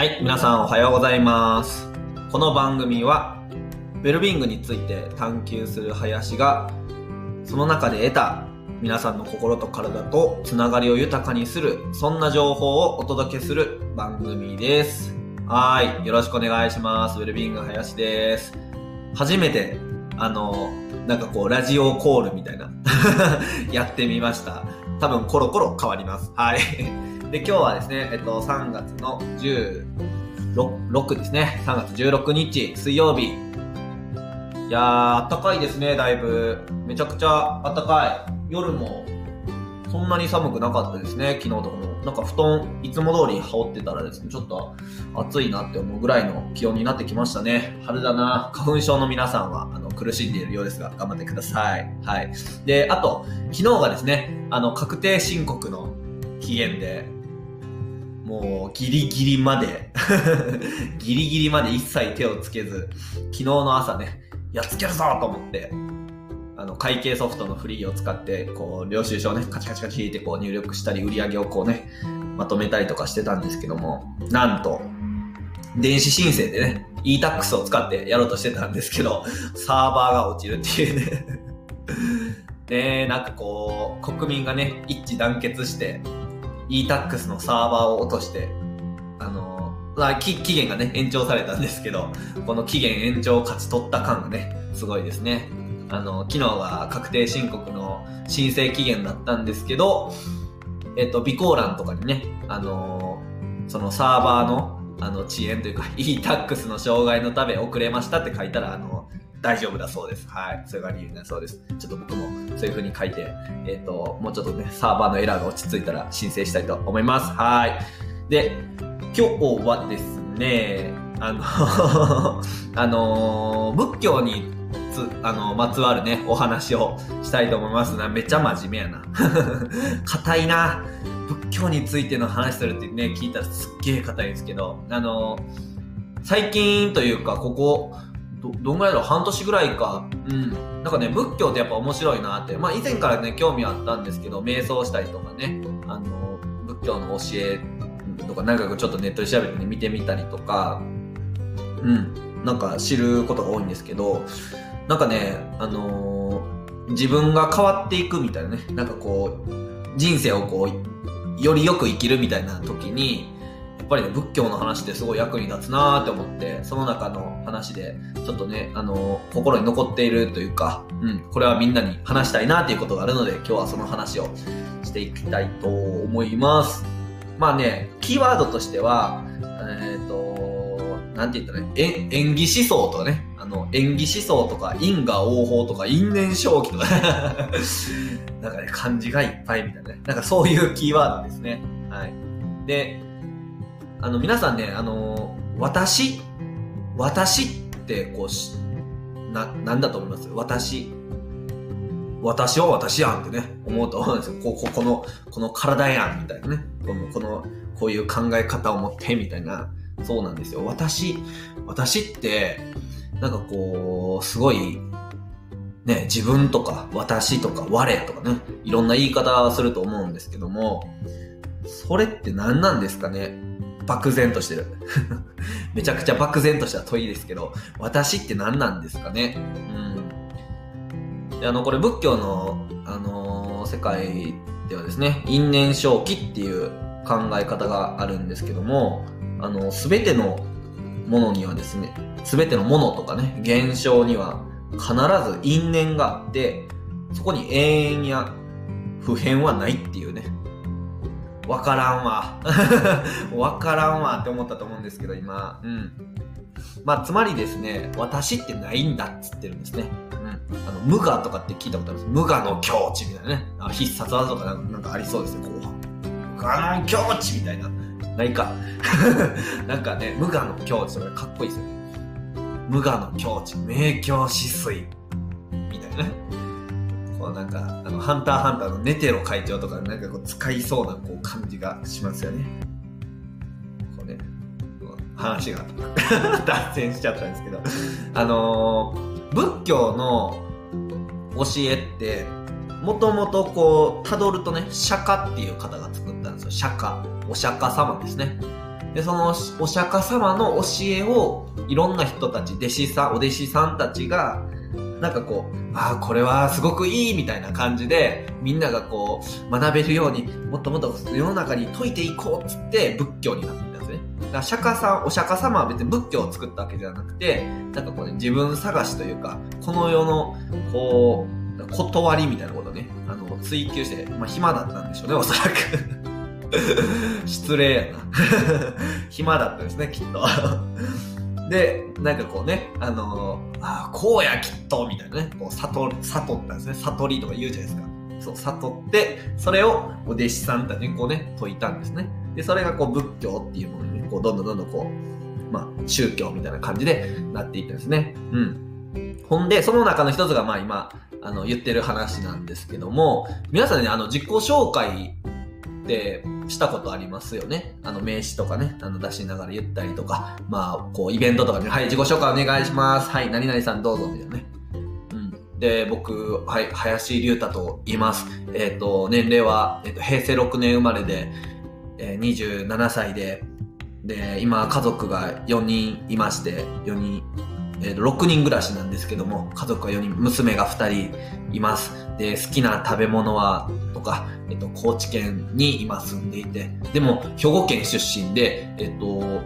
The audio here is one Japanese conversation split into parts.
はい、皆さんおはようございます。この番組は、ウェルビングについて探求する林が、その中で得た皆さんの心と体とつながりを豊かにする、そんな情報をお届けする番組です。はい、よろしくお願いします。ウェルビング林です。初めて、あの、なんかこう、ラジオコールみたいな、やってみました。多分コロコロ変わります。はい。で、今日はですね、えっと、3月の16ですね。3月16日、水曜日。いやー、あったかいですね、だいぶ。めちゃくちゃあったかい。夜も、そんなに寒くなかったですね、昨日とかも。なんか布団、いつも通り羽織ってたらですね、ちょっと暑いなって思うぐらいの気温になってきましたね。春だな。花粉症の皆さんは、あの、苦しんでいるようですが、頑張ってください。はい。で、あと、昨日がですね、あの、確定申告の期限で、もうギリギリまで ギリギリまで一切手をつけず、昨日の朝ね、やっつけるぞと思って、あの、会計ソフトのフリーを使って、こう、領収書をね、カチカチカチってこう入力したり、売り上げをこうね、まとめたりとかしてたんですけども、なんと、電子申請でね、e-tax を使ってやろうとしてたんですけど、サーバーが落ちるっていうね。で、なんかこう、国民がね、一致団結して、e-tax のサーバーを落として、あの、まあ期限がね、延長されたんですけど、この期限延長を勝ち取った感がね、すごいですね。あの、昨日は確定申告の申請期限だったんですけど、えっと、備考欄とかにね、あの、そのサーバーの、あの、遅延というか、e-tax の障害のため遅れましたって書いたら、あの、大丈夫だそうです。はい。それが理由だそうです。ちょっと僕もそういう風に書いて、えっ、と、もうちょっとね、サーバーのエラーが落ち着いたら申請したいと思います。はい。で、今日はですね、あの、あのー仏教につ、あの、まつわるね、お話をしたいと思いますな。めっちゃ真面目やな。硬いな。仏教についての話するってね、聞いたらすっげえ硬いんですけど、あのー最近というか、ここ、ど、どんぐらいだろう？半年ぐらいか。うん。なんかね、仏教ってやっぱ面白いなって。まあ以前からね、興味あったんですけど、瞑想したりとかね、あの、仏教の教えとか、なんかちょっとネットで調べてね、見てみたりとか、うん。なんか知ることが多いんですけど、なんかね、あのー自分が変わっていくみたいなね、なんかこう、人生をこう、よりよく生きるみたいな時に、やっぱりね、仏教の話ってすごい役に立つなーって思って、その中の話で、ちょっとね、あのー心に残っているというか、うん、これはみんなに話したいなっていうことがあるので、今日はその話をしていきたいと思います。まあね、キーワードとしては、えっ、と、なんて言ったらね、演技思想とかね、あの、演技思想とか、因果応報とか、因縁正気とか、なんかね、漢字がいっぱいみたいなね、なんかそういうキーワードですね。はい。で、あの、皆さんね、あの、私、私って、こうし、な、なんだと思います？私。私は私やんってね、思うと思うんですよ。こここの、この体やんみたいなね。この、この、こういう考え方を持ってみたいな。そうなんですよ。私、私って、なんかこう、すごい、ね、自分とか、私とか、我とかね、いろんな言い方すると思うんですけども、それって何なんですかね？漠然としてる。めちゃくちゃ漠然とした問いですけど、私って何なんですかね？うん。であの、これ仏教の、あのー世界ではですね、因縁正気っていう考え方があるんですけども、あの、すべてのものにはですね、すべてのものとかね、現象には必ず因縁があって、そこに永遠や普遍はないっていうね。わからんわ。わからんわって思ったと思うんですけど、今。うん。まあ、つまりですね、私ってないんだっつってるんですね。うん。あの、無我とかって聞いたことあるんです？無我の境地みたいなね。あ必殺技とかなんかありそうですよ、こう。無我の境地みたいな。ないか。なんかね、無我の境地とかかっこいいですよね。無我の境地、明鏡止水。みたいなね。こうなんか、あの、ハンターハンターのネテロ会長とかなんかこう使いそうなこう感じがしますよね。こうね、う話が 脱線しちゃったんですけど、あのー仏教の教えって、もともとこう、辿るとね、釈迦っていう方が作ったんですよ。釈迦。お釈迦様ですね。で、そのお釈迦様の教えをいろんな人たち、弟子さん、お弟子さんたちが、なんかこう、ああ、これはすごくいいみたいな感じで、みんながこう、学べるように、もっともっと世の中に説いていこうっつって仏教になってたんですね。だから釈迦さん、お釈迦様は別に仏教を作ったわけじゃなくて、なんかこうね、自分探しというか、この世の、こう、断りみたいなことね、あの、追求して、まあ暇だったんでしょうね、おそらく。失礼やな。暇だったですね、きっと。で、なんかこうね、あのー、ああ、こうや、きっと、みたいなね、こう、悟、悟ったんですね。悟りとか言うじゃないですか。そう、悟って、それを、お弟子さんたちにこうね、説いたんですね。で、それがこう、仏教っていうものにね、こう、どんどんどんどんこう、まあ、宗教みたいな感じでなっていったんですね。うん。ほんで、その中の一つが、まあ今、あの、言ってる話なんですけども、皆さんね、あの、自己紹介ってしたことありますよね。あの名刺とかね、あの出しながら言ったりとか、まあ、こうイベントとかに、はい、自己紹介お願いします。はい、何々さんどうぞ、みたいなね。で、僕、はい、林隆太と言います。えっ、ー、と、年齢は、えっ、ー、と、平成6年生まれで、えー、27歳で、で、今家族が4人いまして、4人、えー、6人暮らしなんですけども、家族は4人、娘が2人います。で、好きな食べ物は、とか、えっ、と、高知県に今住んでいて、でも、兵庫県出身で、えっ、ー、と、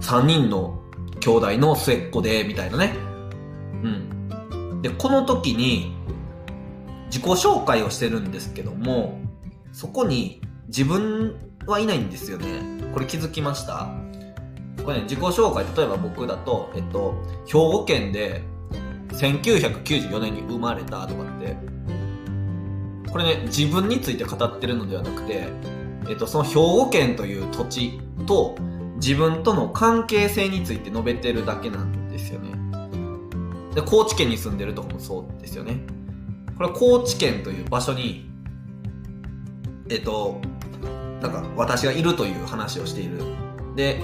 3人の兄弟の末っ子で、みたいなね。うん。で、この時に、自己紹介をしてるんですけども、そこに自分はいないんですよね。これ気づきました？これね、自己紹介、例えば僕だと、えっと、兵庫県で1994年に生まれたとかって、これね、自分について語ってるのではなくて、えっと、その兵庫県という土地と自分との関係性について述べてるだけなんですよね。で、高知県に住んでるとかもそうですよね。これ高知県という場所に、えっと、なんか私がいるという話をしている。で、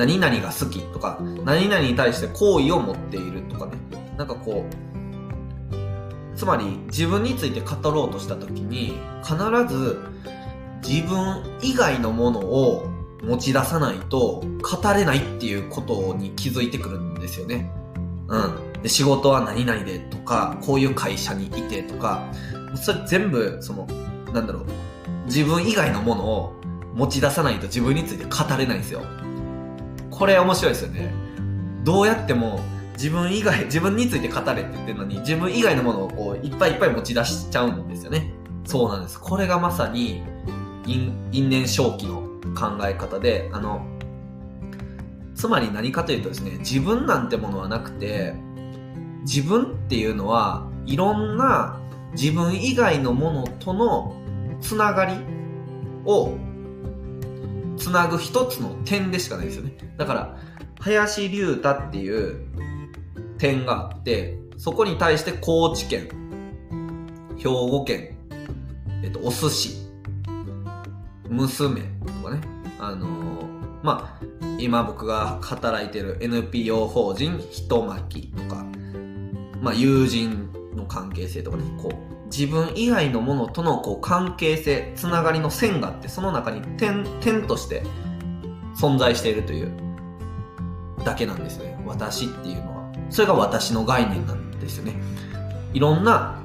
何々が好きとか、何々に対して好意を持っているとかね。なんかこう、つまり自分について語ろうとした時に、必ず自分以外のものを持ち出さないと語れないっていうことに気づいてくるんですよね。うん。で、仕事は何々でとか、こういう会社にいてとか、それ全部、その、なんだろう、自分以外のものを持ち出さないと自分について語れないんですよ。これ面白いですよね。どうやっても自分以外、自分について語れって言ってるのに、自分以外のものをこういっぱいいっぱい持ち出しちゃうんですよね。そうなんです。これがまさに因因縁正気の考え方で、あの、つまり何かというとですね、自分なんてものはなくて、自分っていうのはいろんな自分以外のものとのつながりをつなぐ一つの点でしかないですよね。だから、林龍太っていう点があって、そこに対して高知県、兵庫県、えっと、お寿司、娘とかね、あのー、まあ、今僕が働いてる NPO 法人ひとまきとか、まあ、友人の関係性とかね、こう、自分以外のものとのこう関係性、つながりの線があって、その中に点、点として存在しているというだけなんですよね。私っていうのは。それが私の概念なんですよね。いろんな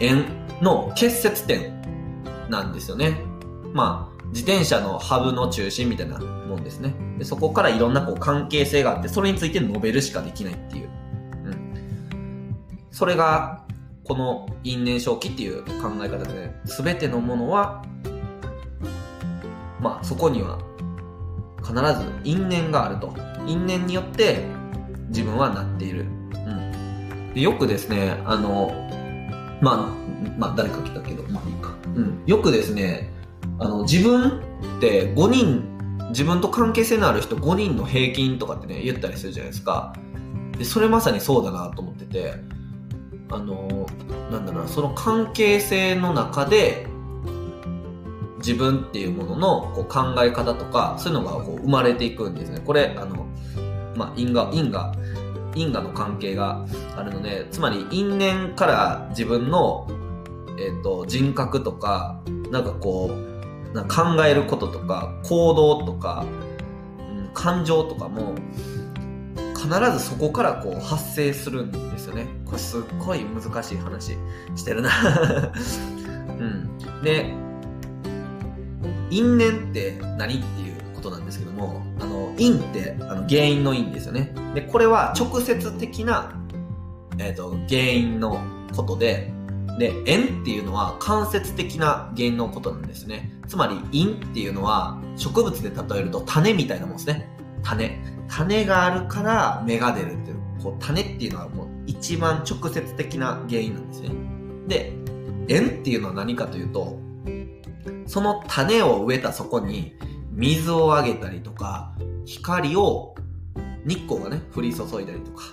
円の結節点なんですよね。まあ、自転車のハブの中心みたいなもんですね。でそこからいろんなこう関係性があって、それについて述べるしかできないっていう。うん。それがこの因縁正気っていう考え方でね、全てのものは、まあそこには必ず因縁があると。因縁によって自分はなっている。うん。でよくですね、あの、まあ、まあ誰か来たけど、まあいいか。うん。よくですね、あの、自分って5人、自分と関係性のある人5人の平均とかってね、言ったりするじゃないですか。で、それまさにそうだなと思ってて、あのなんだろうなその関係性の中で自分っていうもののこう考え方とかそういうのがこう生まれていくんですね。これあのまあ因果因果因果の関係があるのでつまり因縁から自分の、えーと、人格とかなんかこうな考えることとか行動とか感情とかも必ずそこからこう発生するんですよね。これすっごい難しい話してるな。うん。で因縁って何っていうことなんですけどもあの因ってあの原因の因ですよね。でこれは直接的な、えーと、原因のことでで縁っていうのは間接的な原因のことなんですね。つまり因っていうのは植物で例えると種みたいなもんですね。種。種があるから芽が出るっていうこう種っていうのはもう一番直接的な原因なんですね。で縁っていうのは何かというとその種を植えたそこに水をあげたりとか光を日光がね降り注いだりとか、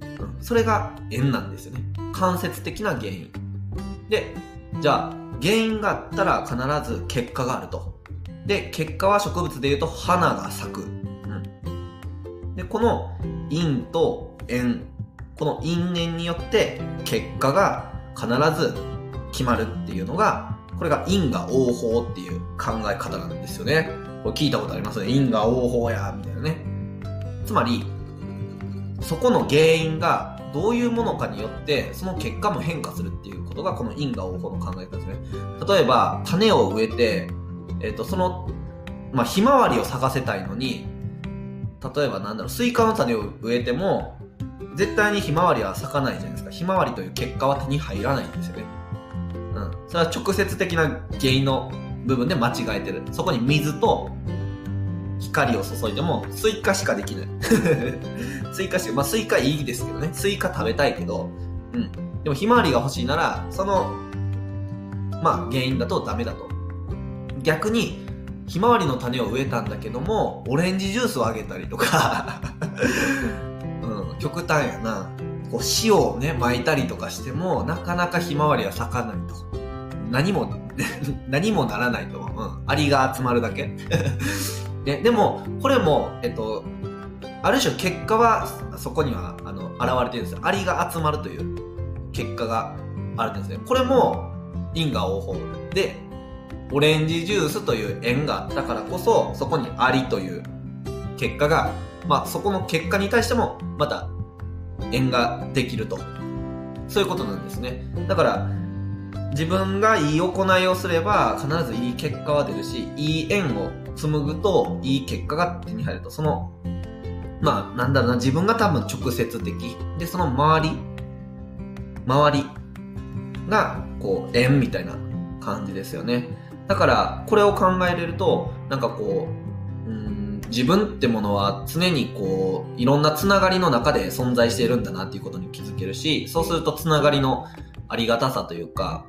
うん、それが縁なんですよね。間接的な原因。でじゃあ原因があったら必ず結果があると。で結果は植物でいうと花が咲く、でこの因と縁この因縁によって結果が必ず決まるっていうのがこれが因果応報っていう考え方なんですよね。これ聞いたことありますね。因果応報やみたいなね。つまりそこの原因がどういうものかによってその結果も変化するっていうことがこの因果応報の考え方ですね。例えば種を植えて、えーと、その、まあ、ひまわりを咲かせたいのに例えばなんだろうスイカの種を植えても絶対にひまわりは咲かないじゃないですか。ひまわりという結果は手に入らないんですよね。うん。それは直接的な原因の部分で間違えてる。そこに水と光を注いでもスイカしかできない。スイカしかまあスイカいいですけどね。スイカ食べたいけど。うん。でもひまわりが欲しいならそのまあ原因だとダメだと。逆にひまわりの種を植えたんだけどもオレンジジュースをあげたりとか、うん、極端やな。こう塩をね巻いたりとかしてもなかなかひまわりは咲かないと。何も 何もならないと、うん、アリが集まるだけ。ね、でもこれもえっとある種結果はそこにはあの現れてるんですよ。アリが集まるという結果があるんですね。これも因果応報でオレンジジュースという縁があったからこそそこにアリという結果がまあそこの結果に対してもまた縁ができると。そういうことなんですね。だから自分がいい行いをすれば必ずいい結果は出るしいい縁を紡ぐといい結果が手に入ると。そのまあなんだろうな自分が多分直接的。でその周り周りがこう縁みたいな感じですよね。だからこれを考えれるとなんかこううん自分ってものは常にこういろんなつながりの中で存在しているんだなっていうことに気づけるしそうするとつながりのありがたさというか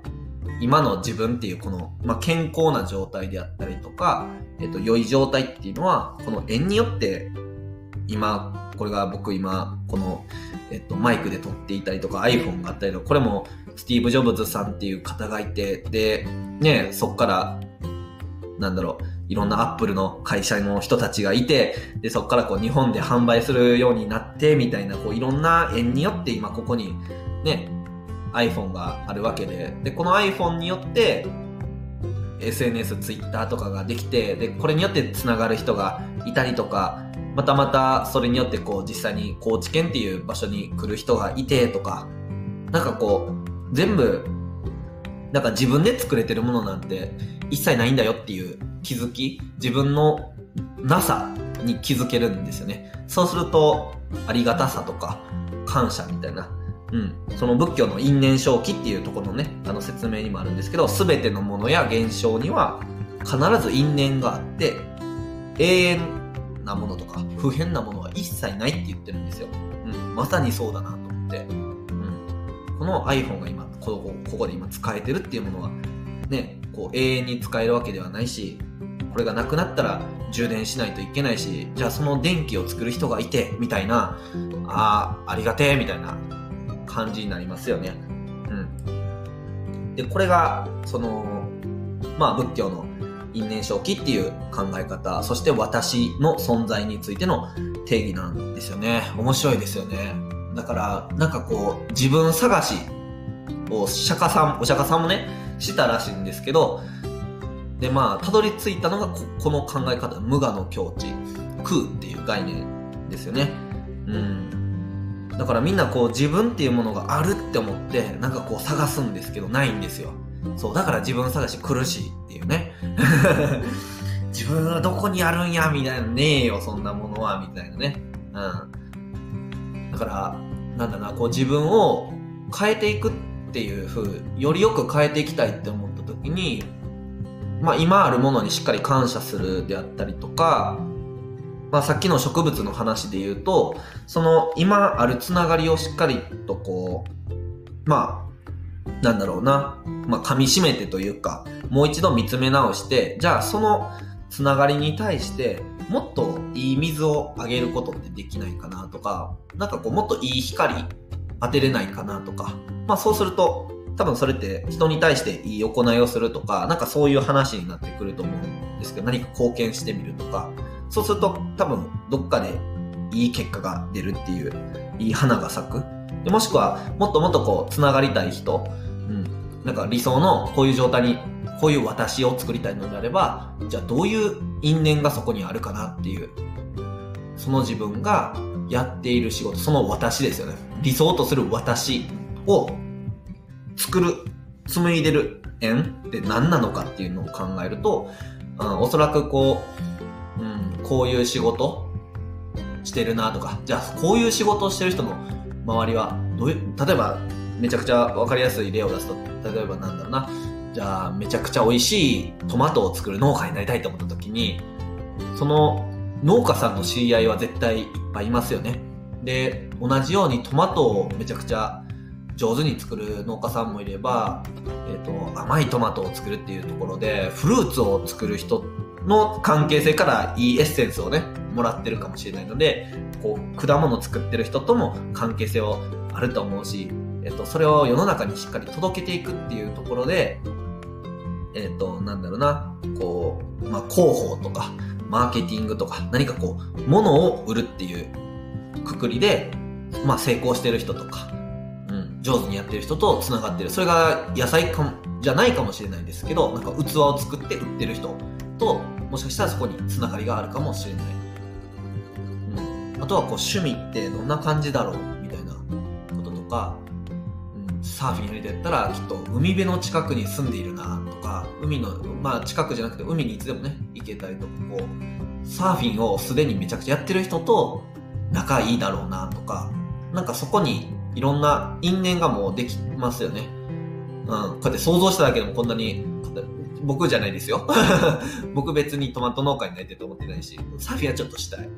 今の自分っていうこの、まあ、健康な状態であったりとか、えっと、良い状態っていうのはこの縁によって今これが僕今この、えっと、マイクで撮っていたりとか iPhone があったりとかこれもスティーブ・ジョブズさんっていう方がいてでねそっからなんだろういろんなアップルの会社の人たちがいてでそこからこう日本で販売するようになってみたいなこういろんな縁によって今ここにね iPhone があるわけで、で、この iPhone によって、SNS、Twitter とかができて、で、これによってつながる人がいたりとか、またまたそれによってこう実際に高知県っていう場所に来る人がいてとか、なんかこう、全部、なんか自分で作れてるものなんて一切ないんだよっていう気づき、自分のなさに気づけるんですよね。そうすると、ありがたさとか、感謝みたいな、うん、その仏教の因縁正気っていうところのねあの説明にもあるんですけど全てのものや現象には必ず因縁があって永遠なものとか不変なものは一切ないって言ってるんですよ、うん、まさにそうだなと思って、うん、この iPhone が今ここここで今使えてるっていうものはねこう永遠に使えるわけではないしこれがなくなったら充電しないといけないしじゃあその電気を作る人がいてみたいなああありがてえみたいな感じになりますよね。うん。で、これが、その、まあ仏教の因縁正気っていう考え方、そして私の存在についての定義なんですよね。面白いですよね。だから、なんかこう、自分探しを釈迦さん、お釈迦さんもね、したらしいんですけど、で、まあ、たどり着いたのがこ、この考え方、無我の境地。空っていう概念ですよね。うん。だからみんなこう自分っていうものがあるって思ってなんかこう探すんですけどないんですよ。そう、だから自分探し苦しいっていうね。自分はどこにあるんやみたいな、ねえよ、そんなものは、みたいなね。うん。だから、なんだな、こう自分を変えていくっていう風、よりよく変えていきたいって思った時に、まあ今あるものにしっかり感謝するであったりとか、まあさっきの植物の話で言うと、その今あるつながりをしっかりとこう、まあ、なんだろうな、まあ噛み締めてというか、もう一度見つめ直して、じゃあそのつながりに対してもっといい水をあげることってできないかなとか、なんかこうもっといい光当てれないかなとか、まあそうすると多分それって人に対していい行いをするとか、なんかそういう話になってくると思うんですけど、何か貢献してみるとか、そうすると多分どっかでいい結果が出るっていう、いい花が咲く。でもしくはもっともっとこう繋がりたい人、うん、なんか理想のこういう状態にこういう私を作りたいのであれば、じゃあどういう因縁がそこにあるかなっていう、その自分がやっている仕事、その私ですよね。理想とする私を作る、紡いでる縁って何なのかっていうのを考えると、うん、おそらくこう、うん、こういう仕事してるなとか、じゃあこういう仕事をしてる人の周りはどうう、例えばめちゃくちゃ分かりやすい例を出すと、例えばなんだろうな、じゃあめちゃくちゃ美味しいトマトを作る農家になりたいと思った時に、その農家さんの知り合いは絶対いっぱいいますよね。で、同じようにトマトをめちゃくちゃ上手に作る農家さんもいれば、えっ、ー、と、甘いトマトを作るっていうところで、フルーツを作る人の関係性からいいエッセンスをね、もらってるかもしれないので、こう、果物作ってる人とも関係性をあると思うし、えっ、ー、と、それを世の中にしっかり届けていくっていうところで、えっ、ー、と、なんだろうな、こう、まあ、広報とか、マーケティングとか、何かこう、物を売るっていうくくりで、まあ、成功してる人とか、上手にやってる人と繋がってる。それが野菜か、じゃないかもしれないんですけど、なんか器を作って売ってる人と、もしかしたらそこに繋がりがあるかもしれない。うん。あとはこう、趣味ってどんな感じだろうみたいなこととか、うんサーフィンやりたいったらきっと海辺の近くに住んでいるなとか海のまあ近くじゃなくて海にいつでもね行けたりとかこうサーフィンをすでにめちゃくちゃやってる人と仲いいだろうなとかなんかそこにいろんな因縁がもうできますよね。うん。こうやって想像しただけでもこんなに僕じゃないですよ。僕別にトマト農家になりたいと思ってないしサフィンはちょっとしたい。うん。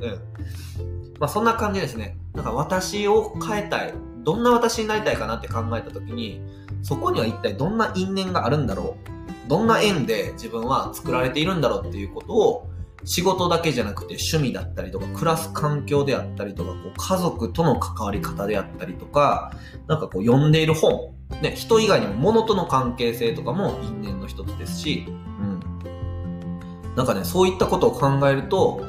まあそんな感じですね。なんか私を変えたい。どんな私になりたいかなって考えた時に、そこには一体どんな因縁があるんだろう。どんな縁で自分は作られているんだろうっていうことを仕事だけじゃなくて趣味だったりとか暮らす環境であったりとかこう家族との関わり方であったりとかなんかこう読んでいる本。ね人以外にも物との関係性とかも因縁の一つですしうん。なんかねそういったことを考えると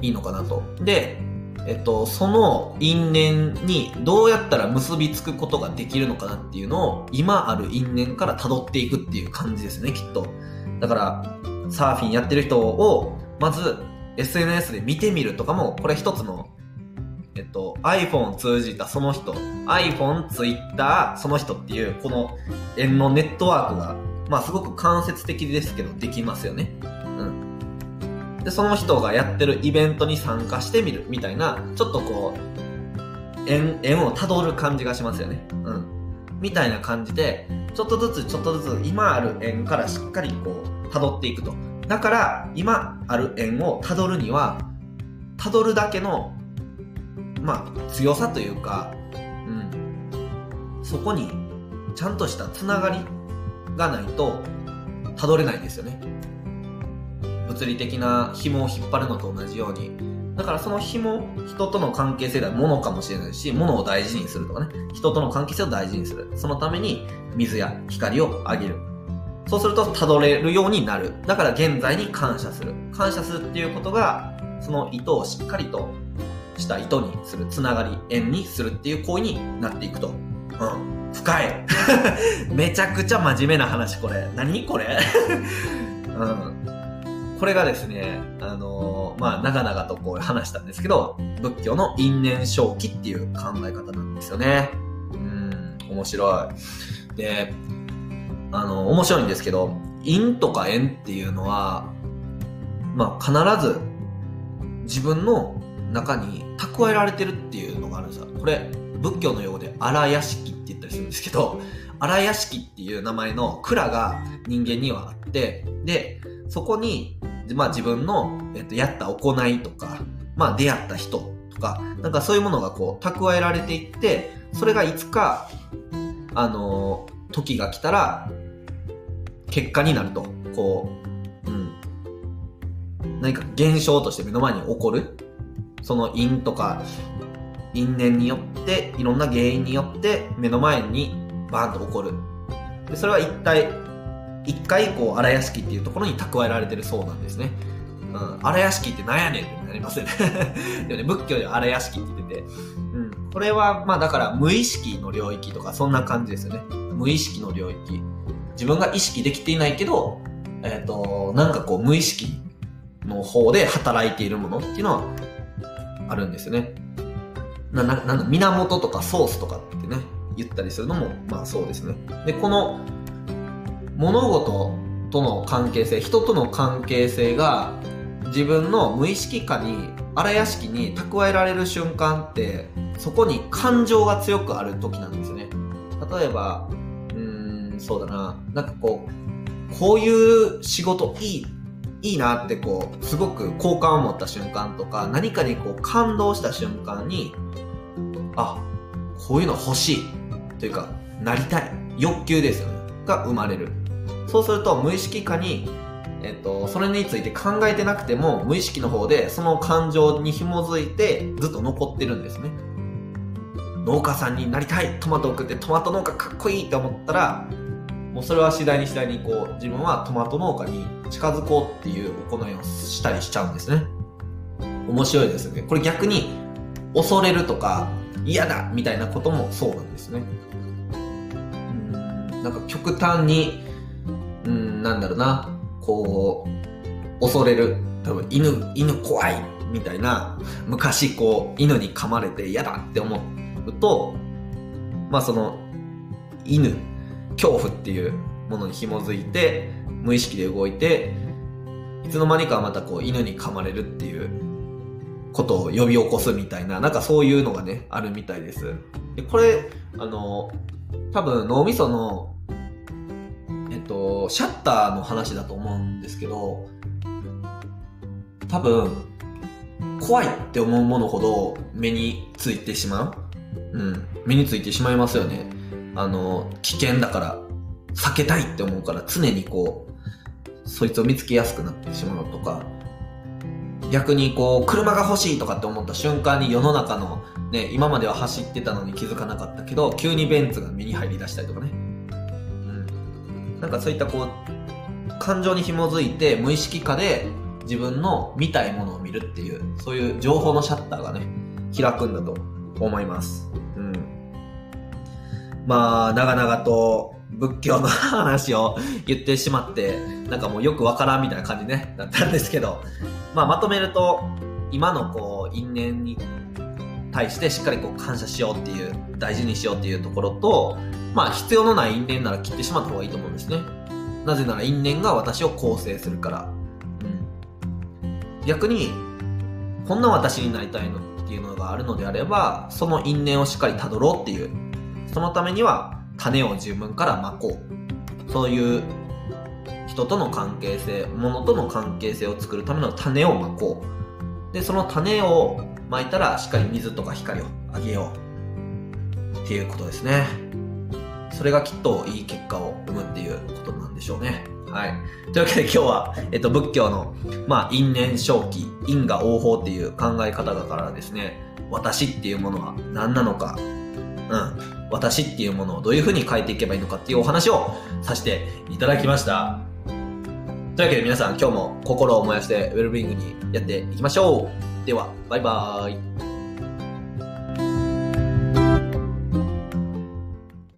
いいのかなと。でえっと、その因縁にどうやったら結びつくことができるのかなっていうのを今ある因縁から辿っていくっていう感じですね、きっと。だから、サーフィンやってる人を、まず SNS で見てみるとかも、これ一つの、えっと、iPhone 通じたその人、iPhone、Twitter、その人っていう、この縁のネットワークが、まあすごく間接的ですけど、できますよね。うん。で、その人がやってるイベントに参加してみるみたいな、ちょっとこう、縁、縁を辿る感じがしますよね。うん。みたいな感じで、ちょっとずつちょっとずつ今ある縁からしっかりこう、辿っていくと。だから、今ある縁を辿るには、辿るだけの、まあ、強さというか、うん。そこに、ちゃんとしたつながりがないと、辿れないんですよね。物理的な紐を引っ張るのと同じようにだからその紐人との関係性では物かもしれないし物を大事にするとかね人との関係性を大事にするそのために水や光をあげるそうするとたどれるようになる。だから現在に感謝する。感謝するっていうことがその糸をしっかりとした糸にするつながり縁にするっていう行為になっていくと。うん。深い。めちゃくちゃ真面目な話これ。何これ？うん。これがですね、あのー、まあ、長々とこう話したんですけど、仏教の因縁正気っていう考え方なんですよね。うん、面白い。で、あの、面白いんですけど、因とか縁っていうのは、まあ、必ず自分の中に蓄えられてるっていうのがあるんですよ。これ、仏教の用語で荒屋敷って言ったりするんですけど、荒屋敷っていう名前の蔵が人間にはあって、で、そこに、まあ自分の、えっと、やった行いとか、まあ出会った人とか、なんかそういうものがこう蓄えられていって、それがいつか、あのー、時が来たら、結果になると。こう、うん。何か現象として目の前に起こる。その因とか、因縁によって、いろんな原因によって目の前にバーンと起こる。でそれは一体一回こう荒屋敷っていうところに蓄えられてるそうなんですね。うん、荒屋敷って何やねんってなりますよね でもね、仏教で荒屋敷って言ってて、うん、これはまあだから無意識の領域とかそんな感じですよね。無意識の領域。自分が意識できていないけど、えっ、ー、と、なんかこう無意識の方で働いているものっていうのはあるんですよね。な、な、なんだ、源とかソースとかってね、言ったりするのも、まあそうですね。で、この物事との関係性人との関係性が自分の無意識下に荒屋敷に蓄えられる瞬間ってそこに感情が強くある時なんですよね例えばそうだな。なんかこうこういう仕事いいいいなってこうすごく好感を持った瞬間とか何かにこう感動した瞬間にあこういうの欲しい。というかなりたい。欲求ですよね。が生まれる。そうすると無意識化に、えっと、それについて考えてなくても無意識の方でその感情に紐づいてずっと残ってるんですね。農家さんになりたい。トマトを食ってトマト農家かっこいいって思ったらもうそれは次第に次第にこう自分はトマト農家に近づこうっていう行いをしたりしちゃうんですね。面白いですよね。これ逆に恐れるとか嫌だみたいなこともそうなんですね。うんなんか極端にうん、なんだろうな、こう、恐れる。多分犬、犬怖いみたいな、昔こう、犬に噛まれて嫌だって思うと、まあその、犬、恐怖っていうものに紐づいて、無意識で動いて、いつの間にかまたこう、犬に噛まれるっていうことを呼び起こすみたいな、なんかそういうのがね、あるみたいです。でこれ、あの、多分脳みそのえっと、シャッターの話だと思うんですけど、多分、怖いって思うものほど目についてしまう。うん。目についてしまいますよね。あの、危険だから、避けたいって思うから常にこう、そいつを見つけやすくなってしまうとか、逆にこう、車が欲しいとかって思った瞬間に世の中のね、今までは走ってたのに気づかなかったけど、急にベンツが目に入り出したりとかね。うんなんかそういったこう感情に紐づいて無意識化で自分の見たいものを見るっていうそういう情報のシャッターがね開くんだと思いますまあ長々と仏教の話を言ってしまってなんかもうよくわからんみたいな感じねだったんですけどまあまとめると今のこう因縁に対してしっかりこう感謝しようっていう大事にしようっていうところとまあ必要のない因縁なら切ってしまった方がいいと思うんですね。なぜなら因縁が私を構成するから。うん。逆に、こんな私になりたいのっていうのがあるのであれば、その因縁をしっかりたどろうっていう。そのためには種を自分からまこう。そういう人との関係性、物との関係性を作るための種をまこう。で、その種をまいたらしっかり水とか光をあげよう。っていうことですね。それがきっといい結果を生むっていうことなんでしょうね。はい。というわけで今日は、えっと、仏教の、まあ、因縁正気、因果応報っていう考え方だからですね、私っていうものは何なのか、うん、私っていうものをどういうふうに変えていけばいいのかっていうお話をさせていただきました。というわけで皆さん今日も心を燃やしてウェルビングにやっていきましょう。では、バイバーイ。